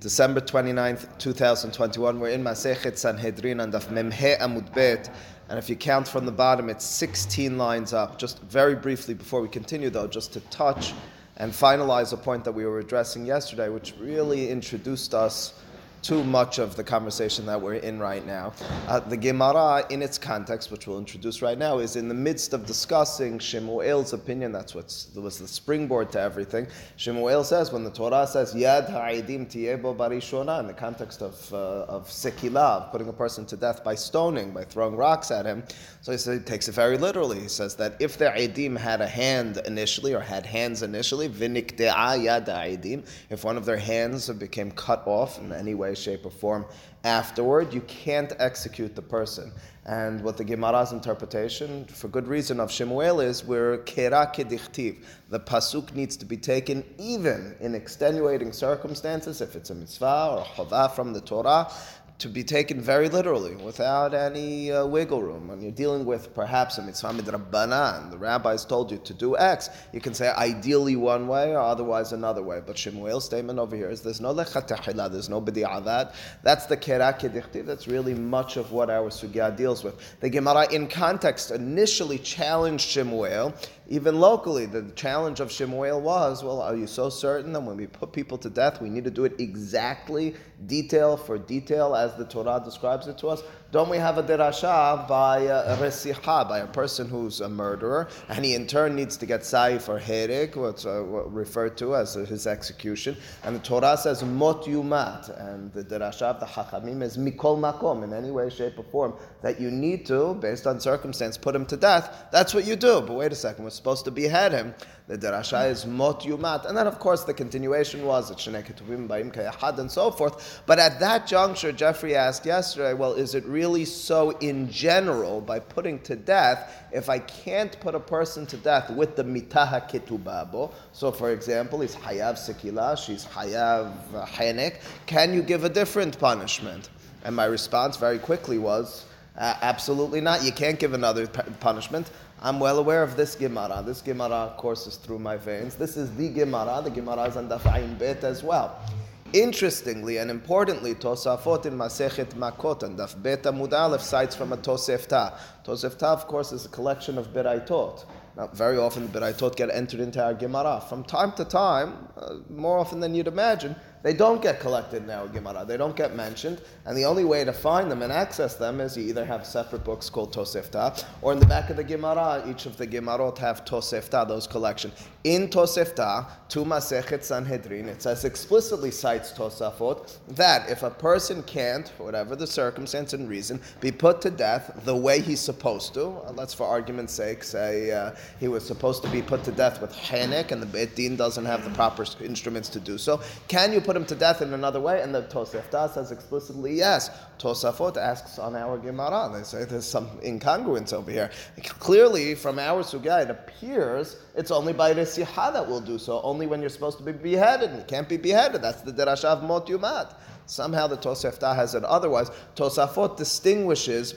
December 29th, 2021. We're in Masechet Sanhedrin and Daf Memhe Amud Bet. And if you count from the bottom, it's 16 lines up. Just very briefly before we continue, though, just to touch and finalize a point that we were addressing yesterday, which really introduced us too much of the conversation that we're in right now. Uh, the Gemara, in its context, which we'll introduce right now, is in the midst of discussing Shemuel's opinion. That's what was the springboard to everything. Shemuel says when the Torah says Yad ha'idim tiyebo barishona, in the context of uh, of sekilah, putting a person to death by stoning, by throwing rocks at him. So he, says, he takes it very literally. He says that if the idim had a hand initially or had hands initially, vinikde'a yad ha'idim, if one of their hands became cut off in any way shape, or form afterward, you can't execute the person. And what the Gemara's interpretation, for good reason, of Shemuel is we're kera kedichtiv. The pasuk needs to be taken even in extenuating circumstances, if it's a mitzvah or a chovah from the Torah, to be taken very literally, without any uh, wiggle room. When you're dealing with perhaps a mitzvah midrabbanan, the rabbis told you to do X, you can say ideally one way or otherwise another way. But Shemuel's statement over here is there's no lechatahila, there's no b'di'avat. That's the kera kedichtiv. That's really much of what our sugya deals with. The Gemara, in context, initially challenged Shemuel even locally, the challenge of Shemuel was, well, are you so certain that when we put people to death, we need to do it exactly, detail for detail, as the Torah describes it to us? Don't we have a derasha by a resiha, by a person who's a murderer, and he in turn needs to get saif or herik, what's uh, referred to as his execution, and the Torah says mot yumat, and the derasha of the hachamim is mikol makom, in any way, shape, or form, that you need to, based on circumstance, put him to death. That's what you do. But wait a second, we're supposed to behead him. The derasha is mot yumat, and then of course the continuation was that shnei ketuvim ba'im kayahad and so forth. But at that juncture, Jeffrey asked yesterday, well, is it really so in general by putting to death if I can't put a person to death with the mitaha ketubabo? So, for example, he's hayav sekila, she's hayav hayanek. Can you give a different punishment? And my response very quickly was. Uh, absolutely not. You can't give another punishment. I'm well aware of this Gemara. This Gemara courses through my veins. This is the Gemara. The Gemara is on Dafa'in Bet as well. Interestingly and importantly, Tosafot in Masechet Makot and Daf Bet Amud Aleph cites from a Tosefta. Tosefta, of course, is a collection of Beraitot. Now, very often the Beraitot get entered into our Gemara. From time to time, uh, more often than you'd imagine, they don't get collected in Gemara. They don't get mentioned. And the only way to find them and access them is you either have separate books called Tosefta, or in the back of the Gemara, each of the Gemarot have Tosefta, those collection. In Tosefta, to Masechet Sanhedrin, it says explicitly cites Tosafot that if a person can't, whatever the circumstance and reason, be put to death the way he's supposed to, uh, let's for argument's sake say uh, he was supposed to be put to death with Hanek and the Beit Din doesn't have the proper instruments to do so, can you put him to death in another way? And the Tosefta says explicitly yes. Tosafot asks on our Gemara. They say there's some incongruence over here. Clearly, from our Sugya, it appears it's only by Resiha that will do so, only when you're supposed to be beheaded. And you can't be beheaded. That's the Derashav Mot Yumat. Somehow the Tosefta has it otherwise. Tosafot distinguishes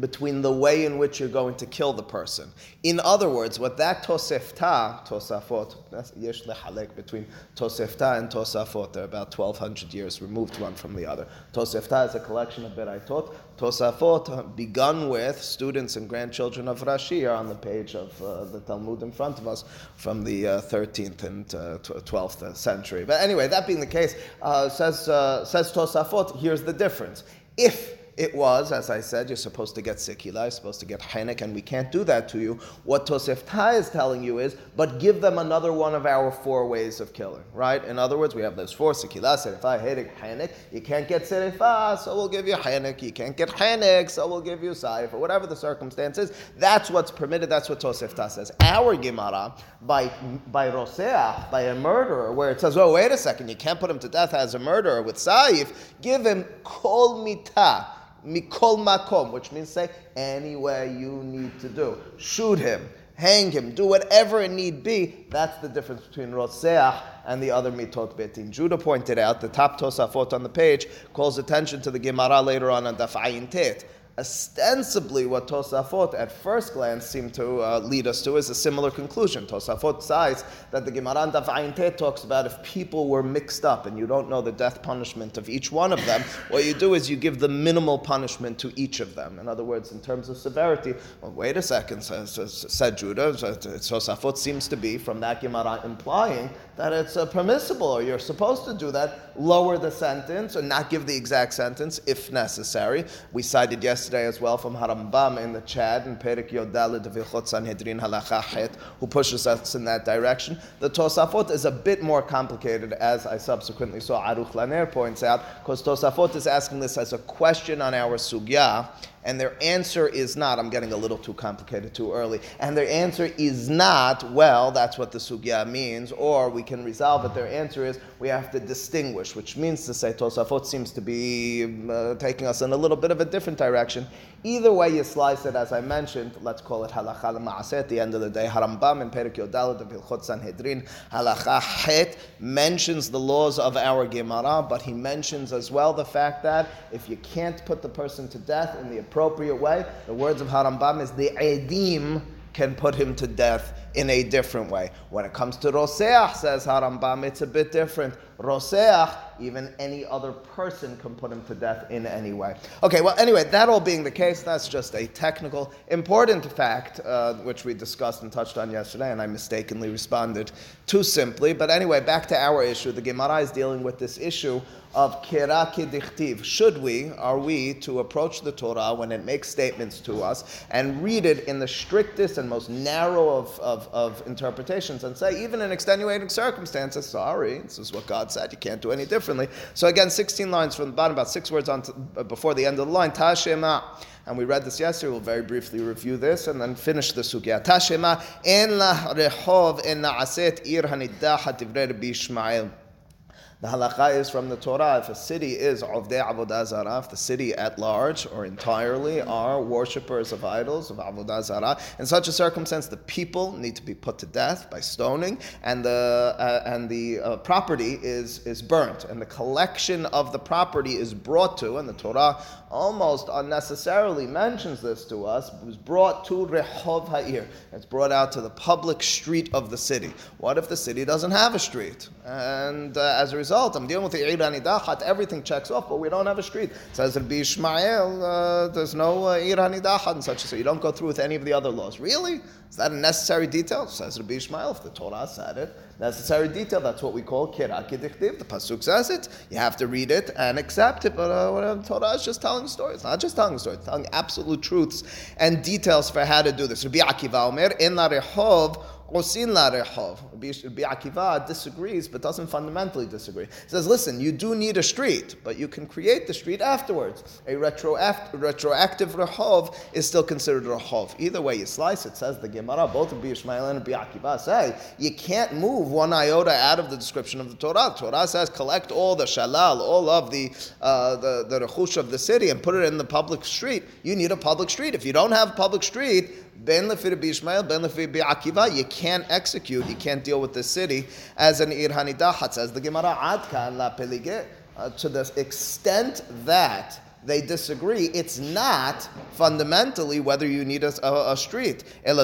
between the way in which you're going to kill the person. In other words, what that tosefta, tosafot, yesh lehalek between tosefta and tosafot, they're about 1200 years removed one from the other. Tosefta is a collection of beraitot. Tosafot, begun with students and grandchildren of Rashi, are on the page of uh, the Talmud in front of us from the uh, 13th and uh, 12th century. But anyway, that being the case, uh, says, uh, says Tosafot, here's the difference. If it was, as I said, you're supposed to get sikila, you're supposed to get hainek, and we can't do that to you. What Tosefta is telling you is, but give them another one of our four ways of killing, right? In other words, we have those four sikila, serifa, hainek, hainek. You can't get serifa, so we'll give you hainek. You can't get hainek, so we'll give you saif, or whatever the circumstances. That's what's permitted, that's what Tosefta says. Our Gemara, by, by roseach, by a murderer, where it says, oh, wait a second, you can't put him to death as a murderer with saif, give him kol mitah mikol makom, which means say anywhere you need to do. Shoot him, hang him, do whatever it need be. That's the difference between Roseach and the other mitot betin. Judah pointed out the top tosafot on the page calls attention to the Gemara later on on Daf Tet. Ostensibly, what Tosafot at first glance seem to uh, lead us to is a similar conclusion. Tosafot says that the Gemara Daf Ayin talks about if people were mixed up and you don't know the death punishment of each one of them, what you do is you give the minimal punishment to each of them. In other words, in terms of severity, well, wait a second, says, said Judah, Tosafot seems to be from that Gemara implying that it's uh, permissible or you're supposed to do that, lower the sentence or not give the exact sentence if necessary. We cited yesterday as well from Harambam in the Chad and Perik Yodalid of Ilchot Sanhedrin Halachachet, who pushes us in that direction. The Tosafot is a bit more complicated, as I subsequently saw Aruch Laner points out, because Tosafot is asking this as a question on our sugya and their answer is not, I'm getting a little too complicated too early, and their answer is not, well, that's what the sugya means, or we can resolve it. Their answer is, we have to distinguish, which means to say Tosafot seems to be uh, taking us in a little bit of a different direction. Either way you slice it, as I mentioned, let's call it halacha ma'aseh. At the end of the day, Harambam in Perik Yodalit of Hilchot Sanhedrin, halacha het mentions the laws of our Gemara, but he mentions as well the fact that if you can't put the person to death in the appropriate way, the words of Harambam is the edim can put him to death in a different way. When it comes to Roseach, says Harambam, it's a bit different. Roseach, even any other person can put him to death in any way. Okay, well, anyway, that all being the case, that's just a technical, important fact, uh, which we discussed and touched on yesterday, and I mistakenly responded too simply. But anyway, back to our issue. The Gemara is dealing with this issue of kira kidichtiv. Should we, are we, to approach the Torah when it makes statements to us and read it in the strictest and most narrow of, of, of interpretations and say, even in extenuating circumstances, sorry, this is what God said, you can't do any differently. So again, 16 lines from the bottom, about six words on to, uh, before the end of the line, Tashema. And we read this yesterday. We'll very briefly review this and then finish the sugya. Tashema en la rehov en na'aset ir hanidahat divrei Rabbi the halacha is from the Torah. If a city is Ovdei Avodah Zarah, if the city at large or entirely are worshippers of idols, of Avodah Zarah, in such a circumstance, the people need to be put to death by stoning, and the, uh, and the uh, property is, is burnt, and the collection of the property is brought to, and the Torah almost unnecessarily mentions this to us, was brought to Rehov Ha'ir. It's brought out to the public street of the city. What if the city doesn't have a street? And uh, as a result, I'm dealing with the Ir Hanidahat, everything checks off, but we don't have a street. It says Rabbi Ishmael, uh, there's no uh, Ir Hanidahat and such, so you don't go through with any of the other laws. Really? Is that a necessary detail? Says Rabbi Ishmael, if the Torah said it, necessary detail, that's what we call kira kidichtiv. The Pasuk says it, you have to read it and accept it, but uh, the Torah is just telling story. It's not just telling story, it's telling absolute truths and details for how to do this. Rabbi Akiva Omer, in la rehov, Osin la rehov. Rabbi Akiva disagrees, but doesn't fundamentally disagree. He says, listen, you do need a street, but you can create the street afterwards. A retroact- retroactive rehov is still considered rehov. Either way you slice it, says the Gemara, both Rabbi Ishmael and Rabbi Akiva say, you can't move one iota out of the description of the Torah. The Torah says, collect all the shalal, all of the, uh, the, the rechush of the city and put it in the public street. You need a public street. If you don't have a public street, Ben Lefir Bishmael, Ben Lefir Akiva, you can't execute, you can't deal with the city as an Ir Hanidahat, says the Gemara Adkan La Pelige. Uh, to the extent that they disagree, it's not fundamentally whether you need a, a, a street. Their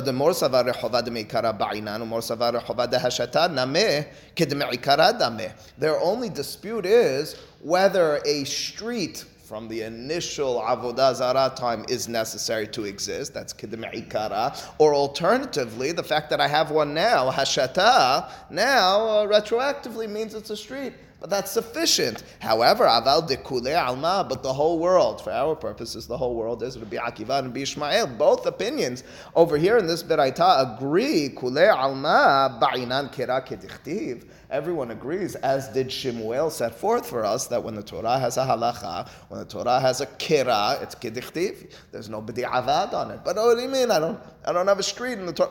only dispute is whether a street from the initial avodah zarah time is necessary to exist. That's kidem ikara. Or alternatively, the fact that I have one now, hashata, now uh, retroactively means it's a street. That's sufficient. However, aval dekule alma, but the whole world, for our purposes, the whole world is Rabbi Akiva and Rabbi Ishmael. Both opinions over here in this beraita agree kule alma ba'inan kira kedichtiv everyone agrees, as did Shemuel set forth for us, that when the Torah has a halacha, when the Torah has a kira, it's kedichtiv. There's no avad on it. But what do you mean? I don't, I don't have a street in the Torah.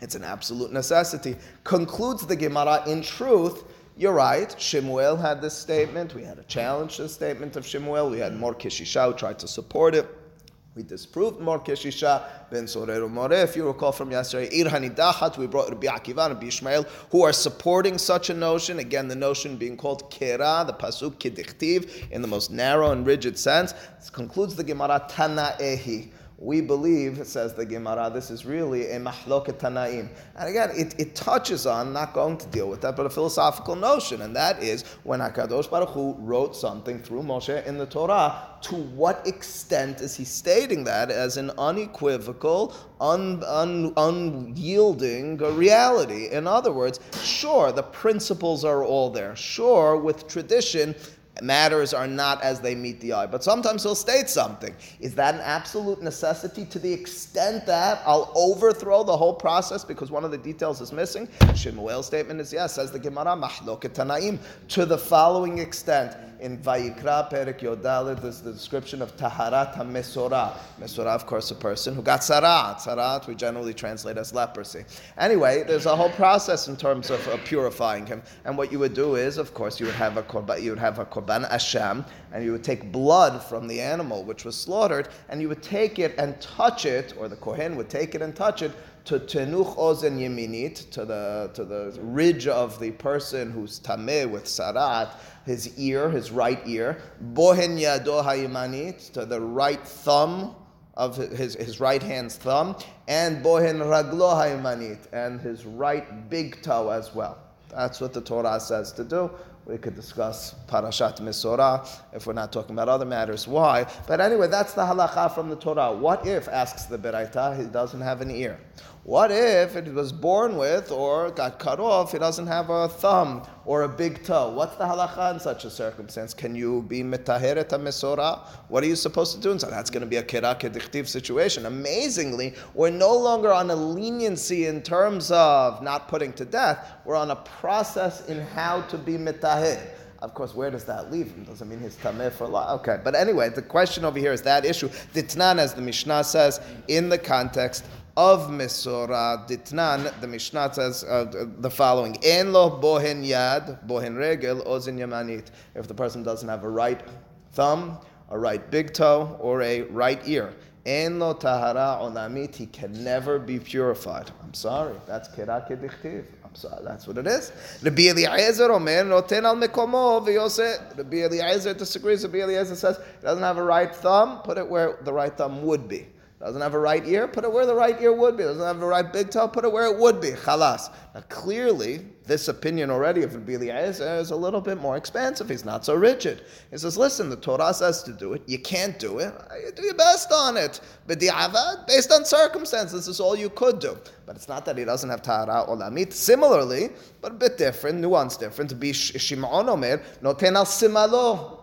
It's an absolute necessity. Concludes the Gemara, in truth, you're right. Shemuel had this statement. We had a challenge to the statement of Shemuel. We had more Kishisha who tried to support it. We disproved Mor Keshisha ben Sorer More. If you recall from yesterday, Ir Hanidachat, we brought Rabbi Akiva and Rabbi Ishmael, who are supporting such a notion. Again, the notion being called Kera, the Pasuk Kidichtiv, in the most narrow and rigid sense. This concludes the Gemara Tana Ehi we believe, says the Gemara, this is really a mahloket tanaim. And again, it, it touches on, not going to deal with that, but a philosophical notion, and that is when HaKadosh Baruch Hu wrote something through Moshe in the Torah, to what extent is he stating that as an unequivocal, un, un, unyielding reality? In other words, sure, the principles are all there. Sure, with tradition, matters are not as they meet the eye. But sometimes he'll state something. Is that an absolute necessity to the extent that I'll overthrow the whole process because one of the details is missing? Shemuel's statement is yes, says the Gemara, tanaim, to the following extent in Vayikra Perik Yodalit, there's the description of Taharat HaMesorah. Mesorah, of course, a person who got Sarat. Sarat we generally translate as leprosy. Anyway, there's a whole process in terms of uh, purifying him. And what you would do is, of course, you would have a korban, you would have a korban asham, and you would take blood from the animal which was slaughtered, and you would take it and touch it, or the kohen would take it and touch it to tenuch ozen yeminit, to the to the ridge of the person who's tameh with sarat, his ear, his right ear, bohen yado hayimanit, to the right thumb of his, his right hand's thumb, and bohen raglo hayimanit, and his right big toe as well. That's what the Torah says to do. We could discuss Parashat Mesorah if we're not talking about other matters. Why? But anyway, that's the halacha from the Torah. What if, asks the Beraita, he doesn't have an ear? What if it was born with or got cut off, It doesn't have a thumb or a big toe? What's the halacha in such a circumstance? Can you be metaheret mesora? What are you supposed to do? And so that's going to be a kira kedichtiv situation. Amazingly, we're no longer on a leniency in terms of not putting to death. We're on a process in how to be metaher. Of course, where does that leave him? Doesn't mean he's tameh for life. Okay, but anyway, the question over here is that issue. Ditnan, as the Mishnah says, in the context of Mesorah Ditnan, the Mishnah says uh, the following: En lo bohen yad, bohen regel, ozin yamanit. If the person doesn't have a right thumb, a right big toe, or a right ear, en lo tahara olamit, he can never be purified. I'm sorry, that's kera kedichtiv. sorry, that's what it is. Rabbi Eliezer Omer noten al mekomo v'yose. Rabbi Eliezer disagrees. Rabbi Eliezer says he doesn't have a right thumb. Put it where the right thumb would be. Doesn't have a right ear, put it where the right ear would be. Doesn't have a right big toe, put it where it would be. Chalas. Now clearly, this opinion already of Rabbi Eliezer is a little bit more expansive. He's not so rigid. He says, listen, the Torah says to do it. You can't do it. You do your best on it. But the avad, based on circumstances, is all you could do. But it's not that he doesn't have tahara olamit. Similarly, but a bit different, nuance different, Shimon Omer, noten al simalo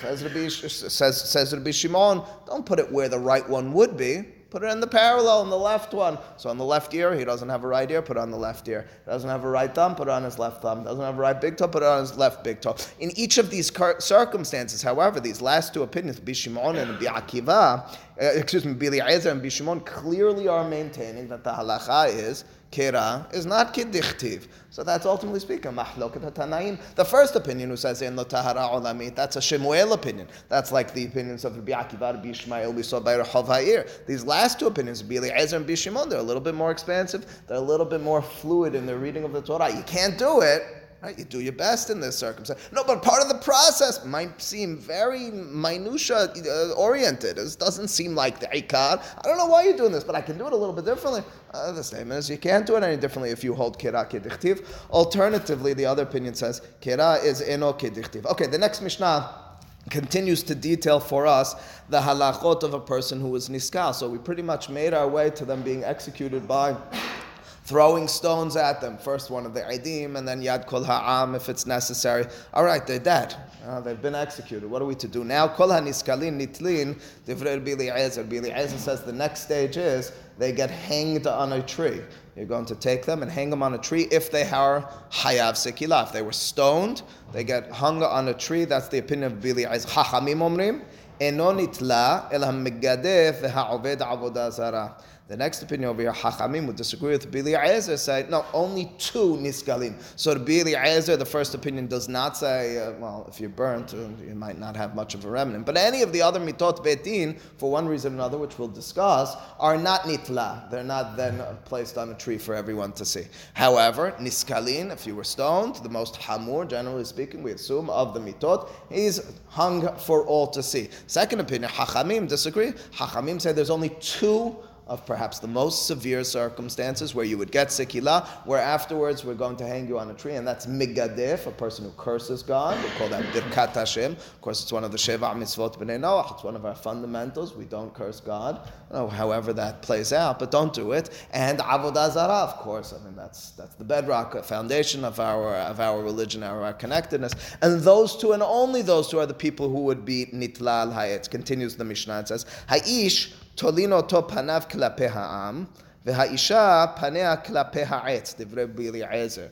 Says Rabbi, says, says Rabbi Shimon, don't put it where the right one would be. Put it in the parallel, in the left one. So on the left ear, he doesn't have a right ear, put it on the left ear. Doesn't have a right thumb, put it on his left thumb. Doesn't have a right big toe, put it on his left big toe. In each of these circumstances, however, these last two opinions, Bishimon and Bi'akiva, uh, excuse me, Biliezer and Bishimon, clearly are maintaining that the halacha is Kira is not kiddichtiv. So that's ultimately speaking. The first opinion who says in tahara olamit, that's a Shemuel opinion. That's like the opinions of Rabbi Akiva, Rabbi Ishmael, we saw by Rehav Ha'ir. These last two opinions, Bili Ezer and Bishimon, they're a little bit more expansive. They're a little bit more fluid in their reading of the Torah. You can't do it Right? You do your best in this circumstance. No, but part of the process might seem very minutia uh, oriented. It doesn't seem like the ikar. I don't know why you're doing this, but I can do it a little bit differently. Uh, the statement is you can't do it any differently if you hold kira kedichtiv. Alternatively, the other opinion says kira is eno kedichtiv. Okay, the next mishnah continues to detail for us the halachot of a person who was niskal. So we pretty much made our way to them being executed by throwing stones at them. First one of the Idim, and then Yad Kol Ha'am if it's necessary. All right, they're dead. Uh, they've been executed. What are we to do now? Kol HaNiskalin Nitlin, Divrei Bili Ezer. Bili Ezer says the next stage is they get hanged on a tree. You're going to take them and hang them on a tree if they are Hayav Sekila. If they were stoned, they get hung on a tree. That's the opinion of Bili Ezer. Chachamim Omrim, Eno Nitla El HaMegadef VeHa'oved Avodah Zarah The next opinion over here, Hachamim would disagree with Bili Ezer, say, no, only two Niskalim. So the Bili Ezer, the first opinion does not say, uh, well, if you're burnt, uh, you might not have much of a remnant. But any of the other Mitot Betin, for one reason or another, which we'll discuss, are not Nitla. They're not then placed on a tree for everyone to see. However, Niskalin, if you were stoned, the most Hamur, generally speaking, we assume, of the Mitot, is hung for all to see. Second opinion, Hachamim disagree. Hachamim say there's only two of perhaps the most severe circumstances where you would get sikila, where afterwards we're going to hang you on a tree, and that's migadef, a person who curses God. We call that birkat Hashem. Of course, it's one of the sheva mitzvot b'nei Noach. It's one of our fundamentals. We don't curse God, however that plays out, but don't do it. And avodah zarah, of course. I mean, that's that's the bedrock, foundation of our of our religion, our, our connectedness. And those two, and only those two, are the people who would be nitlal hayet. Continues the Mishnah. It says, Ha'ish תולין אותו פניו כלפי העם, והאישה פניה כלפי העץ, דברי בילי עזר.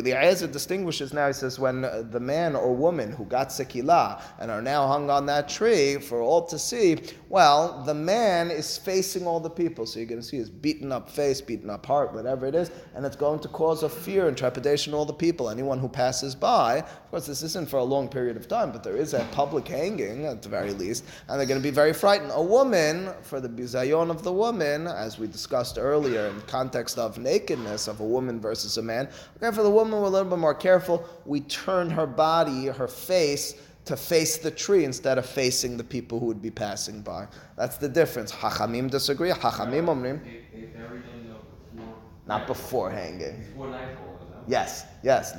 Eliezer distinguishes now, he says, when the man or woman who got sekilah and are now hung on that tree for all to see, well, the man is facing all the people. So you're going to see his beaten up face, beaten up heart, whatever it is, and it's going to cause a fear and trepidation to all the people. Anyone who passes by, of course, this isn't for a long period of time, but there is a public hanging at the very least, and they're going to be very frightened. A woman, for the bizayon of the woman, as we discussed earlier in context of nakedness of a woman versus a man, okay, for the woman, we're a little bit more careful. We turn her body, her face, to face the tree instead of facing the people who would be passing by. That's the difference. Hachamim disagree. Hachamim omrim. Not before hanging. Yes, yes.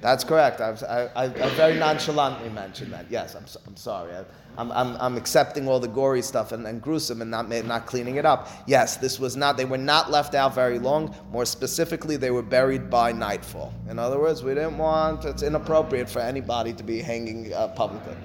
That's correct. I, I, I, very nonchalantly mentioned that. Yes, I'm, I'm sorry. I, I'm, I'm, I'm accepting all the gory stuff and, and gruesome and not, not cleaning it up. Yes, this was not, they were not left out very long. More specifically, they were buried by nightfall. In other words, we didn't want, it's inappropriate for anybody to be hanging uh, publicly.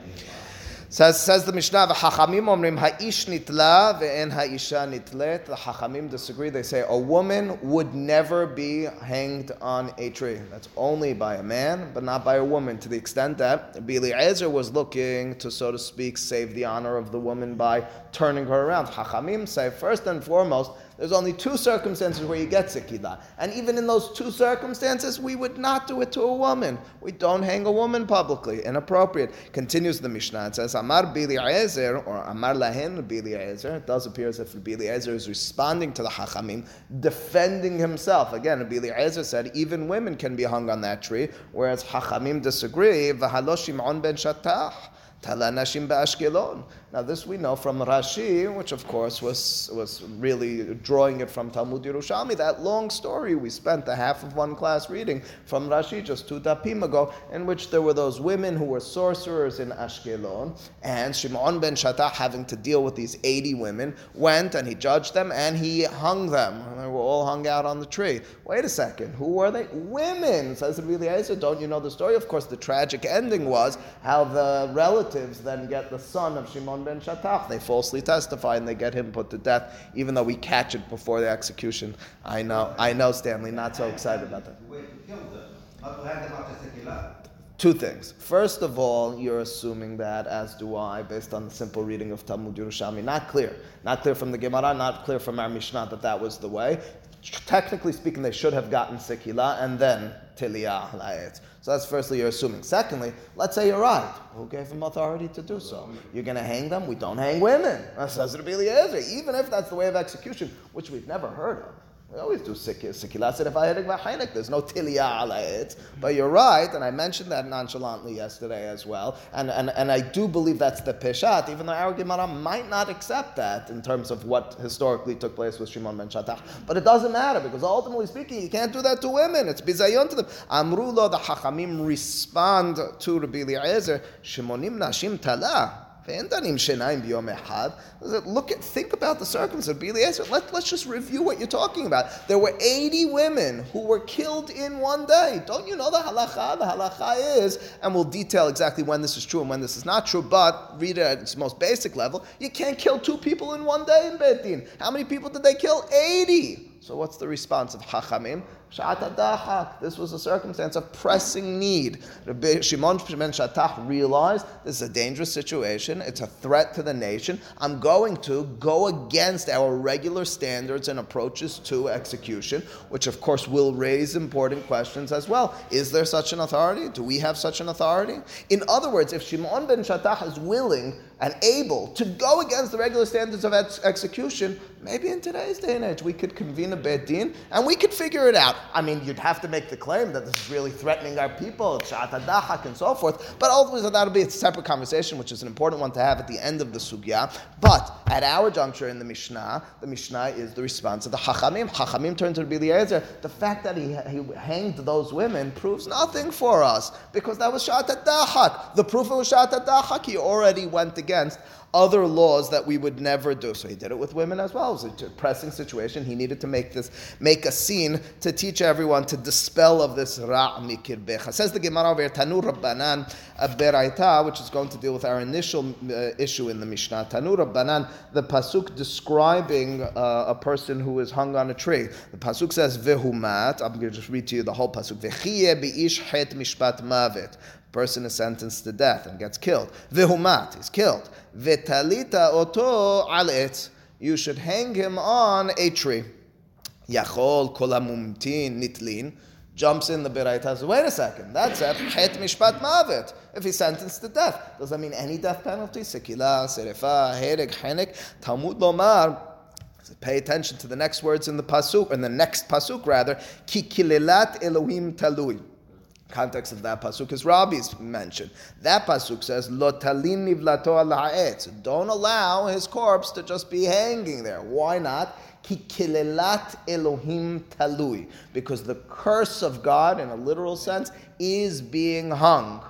Says, says the Mishnah, Hachamim omrim ha'ish nitla ve'en ha'isha nitlet. The Hachamim disagree. They say a woman would never be hanged on a tree. That's only by a man, but not by a woman. To the extent that Eliezer was looking to, so to speak, save the honor of the woman by turning her around. Hachamim say first and foremost there's only two circumstances where you get sikila. And even in those two circumstances, we would not do it to a woman. We don't hang a woman publicly. Inappropriate. Continues the Mishnah. It says, Amar Biliezer, or Amar Lahen Biliezer. It does appear as if Biliezer is responding to the Hachamim, defending himself. Again, Biliezer said, even women can be hung on that tree, whereas Hachamim disagree. V'halo Shimon ben Shatach. Talanashim ba'ashkelon. Now, this we know from Rashi, which of course was, was really drawing it from Talmud Yerushalmi. That long story we spent the half of one class reading from Rashi just two dapim ago, in which there were those women who were sorcerers in Ashkelon, and Shimon ben Shattach, having to deal with these 80 women, went and he judged them and he hung them. They were all hung out on the tree. Wait a second, who were they? Women, says the Eliezer. Don't you know the story? Of course, the tragic ending was how the relatives then get the son of Shimon ben Shatach. They falsely testify and they get him put to death, even though we catch it before the execution. I know, I know, Stanley, not so excited about that. Two things. First of all, you're assuming that, as do I, based on the simple reading of Talmud Yerushalmi. Not clear. Not clear from the Gemara, not clear from our Mishnah that that was the way. Technically speaking, they should have gotten Sikila and then Tiliyah. So that's firstly you're assuming. Secondly, let's say you're right. Who gave him authority to do so? You're going to hang them? We don't hang women. Even if that's the way of execution, which we've never heard of. We always do sikila sedef There's no tilia alayit. But you're right, and I mentioned that nonchalantly yesterday as well. And, and, and I do believe that's the peshat, even though our Gemara might not accept that in terms of what historically took place with Shimon ben Shatach. But it doesn't matter, because ultimately speaking, you can't do that to women. It's bizayon to them. Amrulo, the Hachamim respond to Rabbi Eliezer, Shimonim nashim talah. Look at, think about the circumstances. Let, let's just review what you're talking about. There were 80 women who were killed in one day. Don't you know the halacha? The halacha is, and we'll detail exactly when this is true and when this is not true, but read it at its most basic level. You can't kill two people in one day in Beit Din. How many people did they kill? 80. So what's the response of Hachamim? This was a circumstance of pressing need. Shimon ben Shatach realized this is a dangerous situation. It's a threat to the nation. I'm going to go against our regular standards and approaches to execution, which of course will raise important questions as well. Is there such an authority? Do we have such an authority? In other words, if Shimon ben Shatach is willing and able to go against the regular standards of ex- execution, maybe in today's day and age we could convene a bed din and we could figure it out. I mean, you'd have to make the claim that this is really threatening our people, dachak and so forth, but ultimately that'll be a separate conversation, which is an important one to have at the end of the sugya. But at our juncture in the Mishnah, the Mishnah is the response of the Chachamim. Chachamim turned to Rabbi Eliezer. The fact that he, he hanged those women proves nothing for us because that was dachak. The proof it was dachak, he already went against other laws that we would never do. So he did it with women as well. It was a pressing situation. He needed to make this, make a scene to teach everyone to dispel of this ra' mikirbecha. Says the Gemara over Tanu Rabbanan Beraita, which is going to deal with our initial uh, issue in the Mishnah. Tanu Rabbanan, the pasuk describing uh, a person who is hung on a tree. The pasuk says vehumat. I'm going to just read to you the whole pasuk. Vechiye beish het mishpat mavet person is sentenced to death and gets killed. Vihumat, he's killed. Vitalita oto alet, you should hang him on a tree. Yachol kolamumtin nitlin, jumps in the Beraita wait a second, that's it, het mishpat mavet. If he's sentenced to death, does that mean any death penalty? Sekila, serefa, hereg, henek, Talmud lomar, Pay attention to the next words in the pasuk, in the next pasuk rather. Ki kilelat Elohim talui context of that pasuk is Rabbi's mentioned. That pasuk says, "Lo nivlato al Don't allow his corpse to just be hanging there. Why not? Ki kilelat Elohim talui, because the curse of God, in a literal sense, is being hung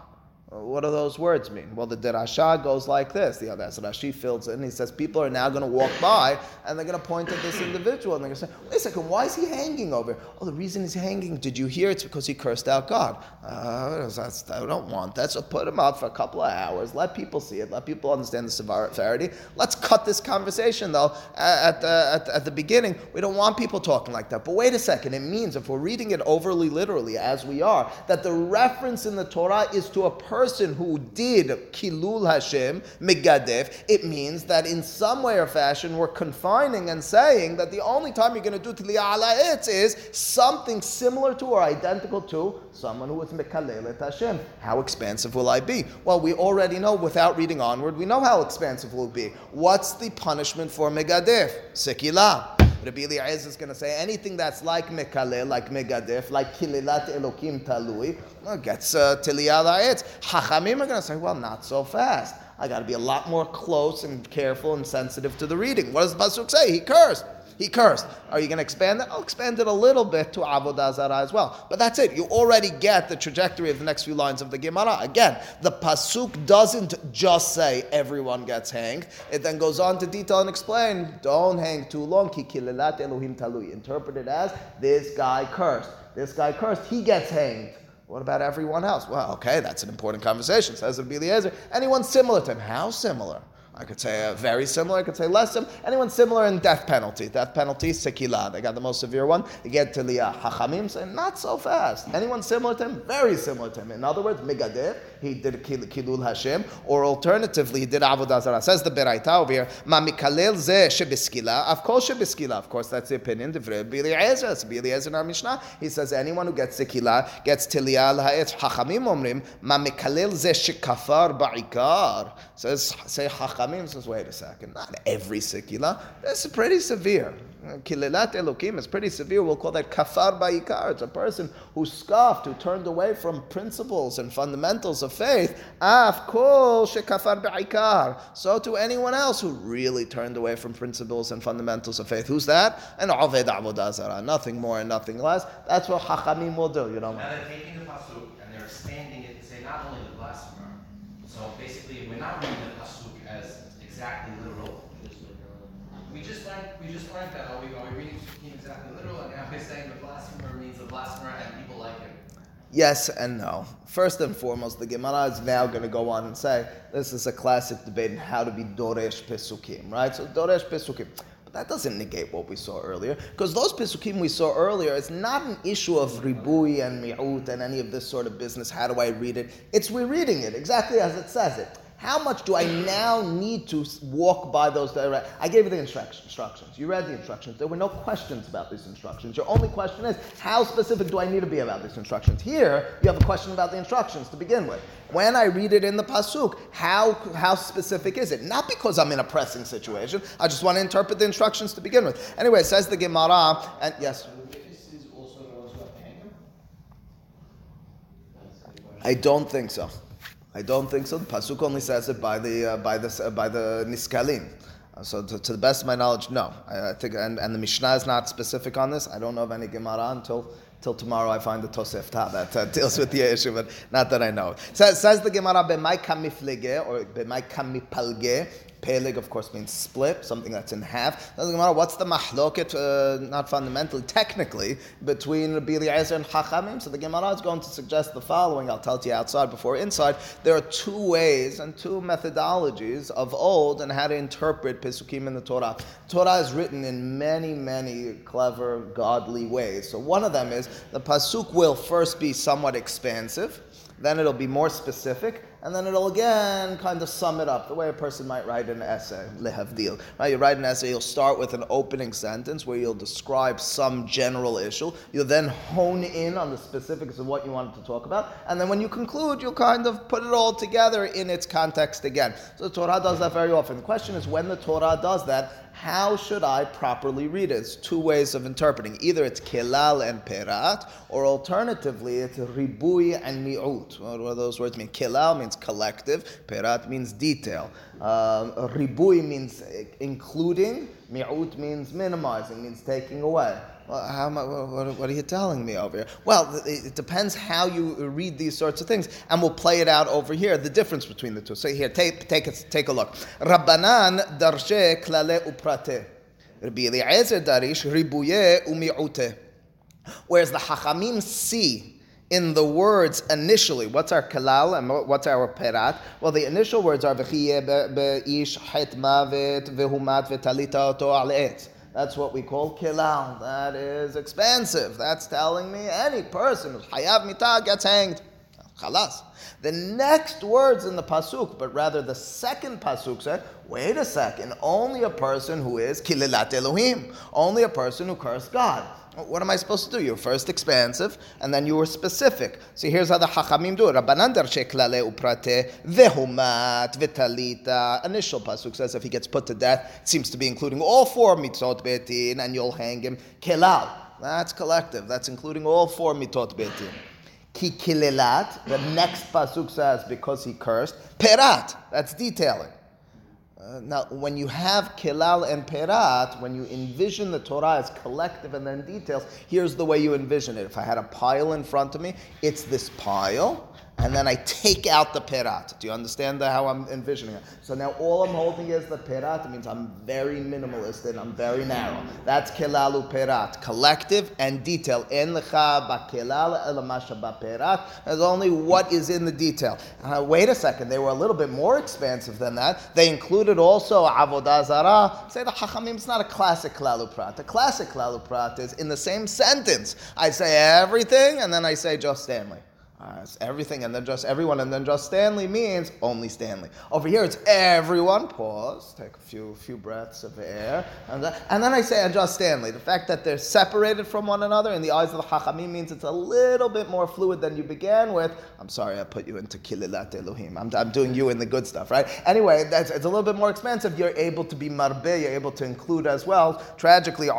what do those words mean? Well, the Derasha goes like this. The other Rashi fills in. He says people are now going to walk by and they're going to point at this individual and they're going to say, "Wait a second, why is he hanging over?" Oh, the reason he's hanging. Did you hear? It's because he cursed out God. Uh, I don't want that. So put him up for a couple of hours. Let people see it. Let people understand the severity. Let's cut this conversation though at the, at, at the beginning. We don't want people talking like that. But wait a second. It means if we're reading it overly literally, as we are, that the reference in the Torah is to a person person who did kilul Hashem, megadef, it means that in some way or fashion we're confining and saying that the only time you're going to do tiliyah ala itz is something similar to or identical to someone who was mekalelet Hashem. How expansive will I be? Well, we already know without reading onward, we know how expansive will be. What's the punishment for megadef? Sekilah. Rabbi Eliezer is going to say anything that's like Mekaleh, like Megadef, like Kililat Elokim Talui, well, gets uh, Tiliyah La'etz. Hachamim are going to say, well, not so fast. I got to be a lot more close and careful and sensitive to the reading. What does the Pasuk say? He cursed. He cursed. Are you going to expand it? I'll expand it a little bit to Avodah Zarah as well. But that's it. You already get the trajectory of the next few lines of the Gemara. Again, the Pasuk doesn't just say everyone gets hanged. It then goes on to detail and explain, don't hang too long. Ki Elohim talui. Interpret it as, this guy cursed. This guy cursed. He gets hanged. What about everyone else? Well, okay, that's an important conversation, says Rabbi Eliezer. Anyone similar to him? How similar? I could say uh, very similar. I could say less similar. Anyone similar in death penalty? Death penalty, sekila. They got the most severe one. You get to liyah. Hachamim say not so fast. Anyone similar to him? Very similar to him. In other words, migadeh. He did kilul Hashem, or alternatively, he did avodah zarah. Says the Beraita over here. Ma mikalel ze shebiskila. Of course, shebiskila. Of course, that's the opinion. of Bili Ezra. Bili Ezra in our Mishnah. He says anyone who gets sekila gets tiliyah lahayet. Hachamim omrim ma mikalel ze shekafar ba'ikar. Says say hachamim. Says, wait a second, not every sikila. That's pretty severe. Kilelat Elokim is pretty severe. We'll call that kafar ba'ikar. It's a person who scoffed, who turned away from principles and fundamentals of faith. Af kol shekafar ba'ikar. So to anyone else who really turned away from principles and fundamentals of faith. Who's that? An aved avodah. Nothing more and nothing less. That's what Chachamim will do. You know. Now they're taking the pasuk and they're expanding it to say not only the blasphemer. So basically, we're not reading the pasuk as exactly literal. We just learned, we just that. Are we, are we reading Shoftim exactly literal? And now we're saying the blasphemer means the blasphemer and people like him. Yes and no. First and foremost, the Gemara is now going to go on and say this is a classic debate in how to be Doresh Pesukim, right? So Doresh Pesukim. But that doesn't negate what we saw earlier, because those pisukim we saw earlier, it's not an issue of ribui and mi'ut and any of this sort of business. How do I read it? It's rereading it exactly as it says it. How much do I now need to walk by those direct? I gave you the instructions. You read the instructions. There were no questions about these instructions. Your only question is, how specific do I need to be about these instructions? Here, you have a question about the instructions to begin with. When I read it in the pasuk, how how specific is it? Not because I'm in a pressing situation. I just want to interpret the instructions to begin with. Anyway, it says the Gemara, and yes. I don't think so. I don't think so. The pasuk only says it by the uh, by the uh, by the niskalim. Uh, so to, to, the best of my knowledge, no. I, I, think, and, and the Mishnah is not specific on this. I don't know of any Gemara until till tomorrow. I find the Tosefta that uh, deals with the issue, but not that I know. So, says the Gemara, "B'may kamiflege" or "B'may kamipalge." Pelig, of course, means split, something that's in half. Doesn't matter what's the mahloket, uh, not fundamentally, technically, between Rabbi Eliezer and Chachamim. So the Gemara is going to suggest the following. I'll tell it to you outside before inside. There are two ways and two methodologies of old and how to interpret Pesukim in the Torah. Torah is written in many, many clever, godly ways. So one of them is the Pasuk will first be somewhat expansive then it'll be more specific, and then it'll again kind of sum it up, the way a person might write an essay, lehavdil. Right? You write an essay, you'll start with an opening sentence where you'll describe some general issue. You'll then hone in on the specifics of what you wanted to talk about, and then when you conclude, you'll kind of put it all together in its context again. So the Torah does that very often. The question is when the Torah does that, how should I properly read it? It's two ways of interpreting. Either it's kelal and perat, or alternatively, it's ribui and mi'ut. What do those words mean? Kelal means collective, perat means detail. Um, ribui means including, mi'ut means minimizing, means taking away. Well, how, what, what, are you telling me over here? Well, it depends how you uh, read these sorts of things, and we'll play it out over here. The difference between the two. So here, take take a, take a look. Rabbanan darshe klale uprate. Rabbi Eliezer ribuye umiute. Whereas the Hachamim see in the words initially. What's our kalal and what's our perat? Well, the initial words are v'chiye be'ish het mavet v'humat v'talita oto al that's what we call kilal. That is expansive. That's telling me any person who's hayav mitah gets hanged. Chalas. The next words in the pasuk, but rather the second pasuk said, wait a second, only a person who is kililat Elohim, only a person who cursed God. What am I supposed to do? You're first expansive, and then you were specific. So here's how the Chachamim do it. Rabbanan sheklale uprate vehumat vitalita. Initial pasuk says if he gets put to death, it seems to be including all four mitzot betin, and you'll hang him. Kelal. That's collective. That's including all four mitzot betin. Ki kilelat. The next pasuk says because he cursed. Perat. That's detailing. Uh, now, when you have kilal and perat, when you envision the Torah as collective and then details, here's the way you envision it. If I had a pile in front of me, it's this pile, and then I take out the perat. Do you understand how I'm envisioning it? So now all I'm holding is the perat. It means I'm very minimalist and I'm very narrow. That's kelalu perat, collective and detail. En lecha elamasha. There's only what is in the detail. Uh, wait a second, they were a little bit more expansive than that. They included also avodah zarah. Say the hachamim is not a classic kelalu prat. The classic kelalu prat is in the same sentence. I say everything and then I say just Stanley. Uh, everything and then just everyone and then just Stanley means only Stanley. Over here it's everyone. Pause. Take a few few breaths of air, and then, and then I say and just Stanley. The fact that they're separated from one another in the eyes of the Chachamim means it's a little bit more fluid than you began with. I'm sorry, I put you into Kililat Elohim. I'm, I'm doing you in the good stuff, right? Anyway, that's it's a little bit more expensive. You're able to be marbe. You're able to include as well. Tragically, If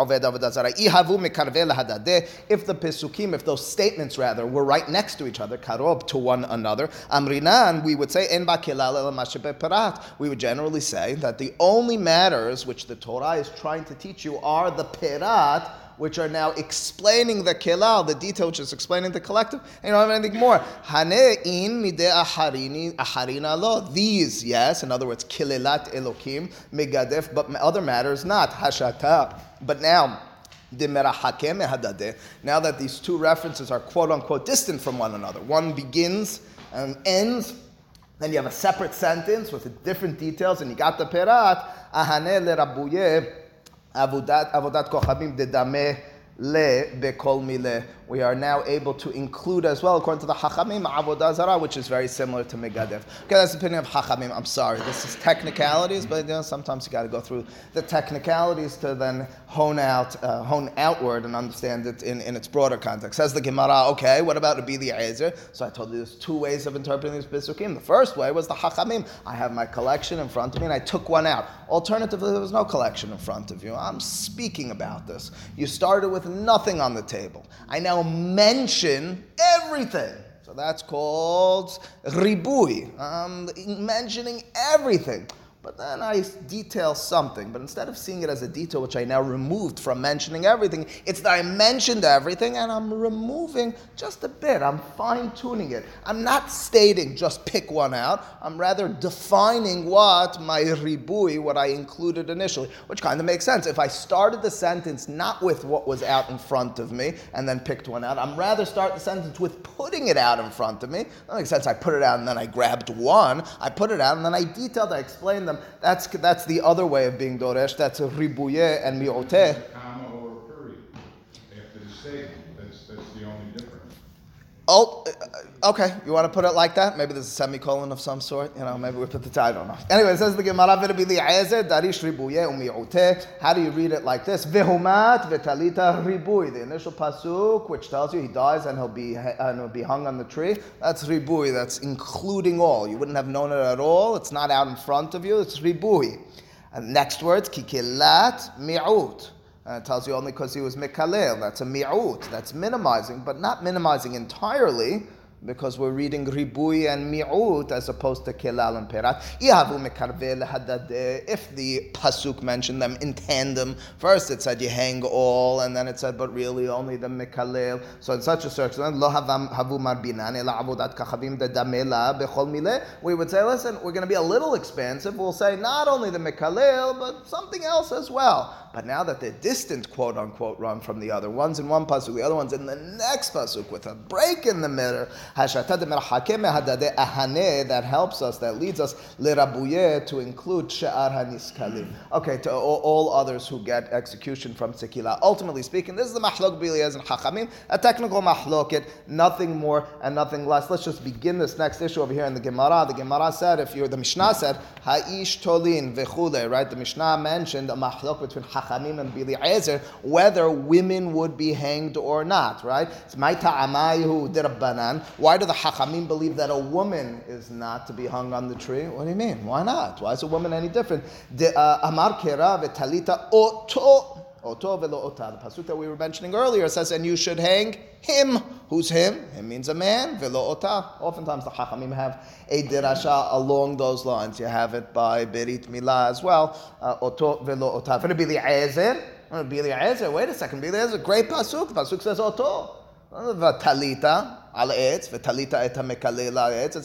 the pesukim, if those statements rather, were right next to each other karob to one another. Amrinan, we would say en parat. We would generally say that the only matters which the Torah is trying to teach you are the perat which are now explaining the kelal, the detail which is explaining the collective, and you don't have anything more. Hane in mide aharini aharina lo. These, yes, in other words, kilelat elokim megadef, but other matters not hashata. But now now that these two references are quote unquote distant from one another, one begins and ends, then you have a separate sentence with different details, and you got the perat, ahane le Avodat avodat kochavim dedameh le bekol mile. We are now able to include as well, according to the Hachamim, avodah zara, which is very similar to megadev. Okay, that's the opinion of Hachamim. I'm sorry, this is technicalities, but you know, sometimes you got to go through the technicalities to then hone out, uh, hone outward and understand it in, in its broader context. Says the Gemara, okay, what about Rabbi Eliezer? So I told you there's two ways of interpreting these Bisukim. The first way was the Hachamim. I have my collection in front of me and I took one out. Alternatively, there was no collection in front of you. I'm speaking about this. You started with nothing on the table. I now mention everything. So that's called ribui. I'm mentioning everything. But then I detail something. But instead of seeing it as a detail, which I now removed from mentioning everything, it's that I mentioned everything and I'm removing just a bit. I'm fine tuning it. I'm not stating just pick one out. I'm rather defining what my ribui, what I included initially, which kind of makes sense. If I started the sentence not with what was out in front of me and then picked one out, I'm rather start the sentence with putting it out in front of me. That makes sense. I put it out and then I grabbed one. I put it out and then I detailed, I explained them. That's, that's the other way of being Doresh. That's a ribuye and mi'oteh. Comma or a period after the statement. That's, that's the only difference. Oh, okay. You want to put it like that? Maybe there's a semicolon of some sort. You know, maybe we put the I don't. Anyway, it says the Gemara darish ribuye. How do you read it like this? Vehumat v'talita ribui. The initial pasuk, which tells you he dies and he'll be and he'll be hung on the tree. That's ribui. That's including all. You wouldn't have known it at all. It's not out in front of you. It's ribui. And next words, kikilat mi'ut. It tells you only because he was mikalel. That's a mi'ut. That's minimizing, but not minimizing entirely because we're reading ribui and mi'ut as opposed to kelal and perat. Eh, if the pasuk mentioned them in tandem, first it said you hang all, and then it said, but really only the mikalel. So in such a circumstance. We would say, listen, we're going to be a little expansive. We'll say not only the mikalel, but something else as well. But now that they're distant, quote unquote, run from the other, one's in one pasuk, the other one's in the next pasuk with a break in the middle. That helps us, that leads us to include she'ar haniskalim. Okay, to all, all, others who get execution from sekila. Ultimately speaking, this is the mahlok biliyaz and chachamim, a technical mahloket, nothing more and nothing less. Let's just begin this next issue over here in the Gemara. The Gemara said, if you're the Mishnah said, ha'ish tolin vechule, right? The Mishnah mentioned a mahlok between Chachamim and Biliezer whether women would be hanged or not, right? It's my ta'amayu dirabbanan. Why do the Chachamim believe that a woman is not to be hung on the tree? What do you mean? Why not? Why is a woman any different? Uh, Amar kera v'talita oto Oto velo ota. The pasuk that we were mentioning earlier says, and you should hang him. Who's him? Him means a man. Velo ota. Oftentimes the Chachamim have a dirasha along those lines. You have it by Berit Milah as well. Uh, oto velo ota. Bili Ezer, Bili Ezer, wait a second. Bili Ezer, great pasuk. The pasuk says oto. Talita It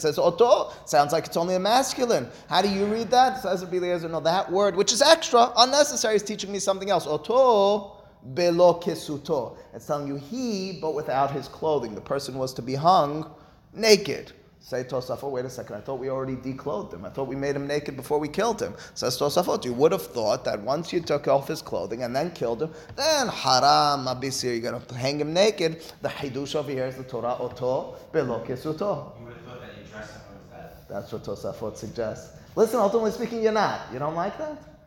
says oto. Sounds like it's only a masculine. How do you read that? Says Rabbi Eliezer, no, that word, which is extra, unnecessary, is teaching me something else. Oto belo kesuto. It's telling you he, but without his clothing. The person was to be hung naked. Say Tosafot, wait a second, I thought we already declothed him. I thought we made him naked before we killed him. Says Tosafot, you would have thought that once you took off his clothing and then killed him, then haram abisir, you're going to hang him naked. The hidush over here is the Torah oto below kesuto. You would have thought that you dressed him with that. That's what Tosafot suggests. Listen, ultimately speaking, you're not. You don't like that?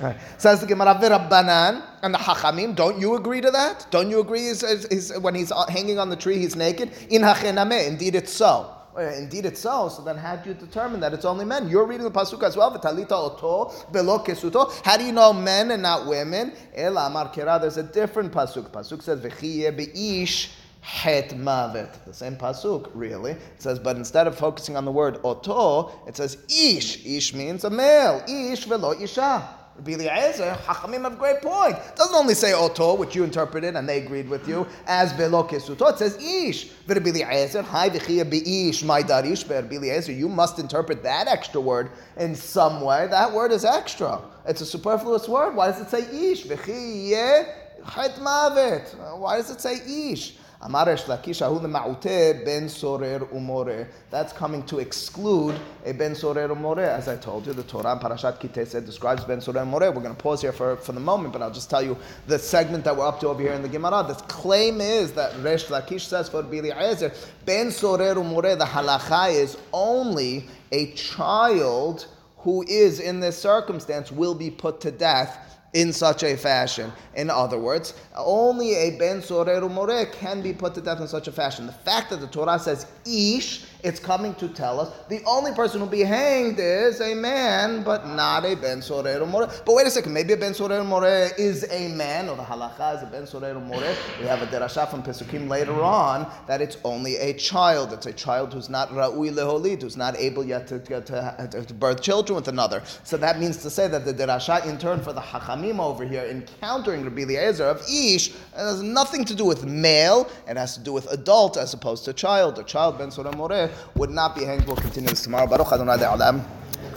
Right. Says the Gemara Rabbanan and the Hachamim. Don't you agree to that? Don't you agree? He's, he's, when he's hanging on the tree, he's naked. In Hachename, indeed it's so. Indeed, it's so. So then, how do you determine that it's only men? You're reading the pasuk as well. V'talita oto belo kesuto. How do you know men and not women? Ela amar. There's a different pasuk. Pasuk says v'chiye beish het mavet. The same pasuk, really. It says, but instead of focusing on the word oto, it says ish. Ish means a male. Ish velo isha. Rabbi Eliezer, Hachamim have great point. It doesn't only say oto, which you interpreted and they agreed with you, as velo kesuto. It says ish. Rabbi Eliezer, hi v'chiyah be'ish, my darish Rabbi Eliezer. You must interpret that extra word in some way. That word is extra. It's a superfluous word. Why does it say ish? V'chiyah het mavet. Why does it say ish? Amar Resh Lakish ahu lema'uteh ben sorer umore. That's coming to exclude a ben sorer umore. As I told you, the Torah in Parashat Ki Teitzei describes ben sorer umore. We're going to pause here for, for the moment, but I'll just tell you the segment that we're up to over here in the Gemara. This claim is that Resh Lakish says for Bili Ezer, ben sorer umore, the halacha is only a child who is in this circumstance will be put to death in such a fashion. In other words, only a ben sorer more can be put to death in such a fashion. The fact that the Torah says ish, it's coming to tell us the only person who will be hanged is a man, but not a ben sorer more. But wait a second, maybe a ben sorer more is a man, or the halacha is a ben sorer more. We have a derasha from Pesukim later on that it's only a child. It's a child who's not ra'ui leholid, who's not able yet to, to, to, to birth children with another. So that means to say that the derasha in turn for the hachamim over here encountering Rabbi Eliezer of ish has nothing to do with male. It has to do with adult as opposed to child. A child ben sorer more would not be hanged. We'll continue this tomorrow. Baruch Adonai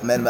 Amen.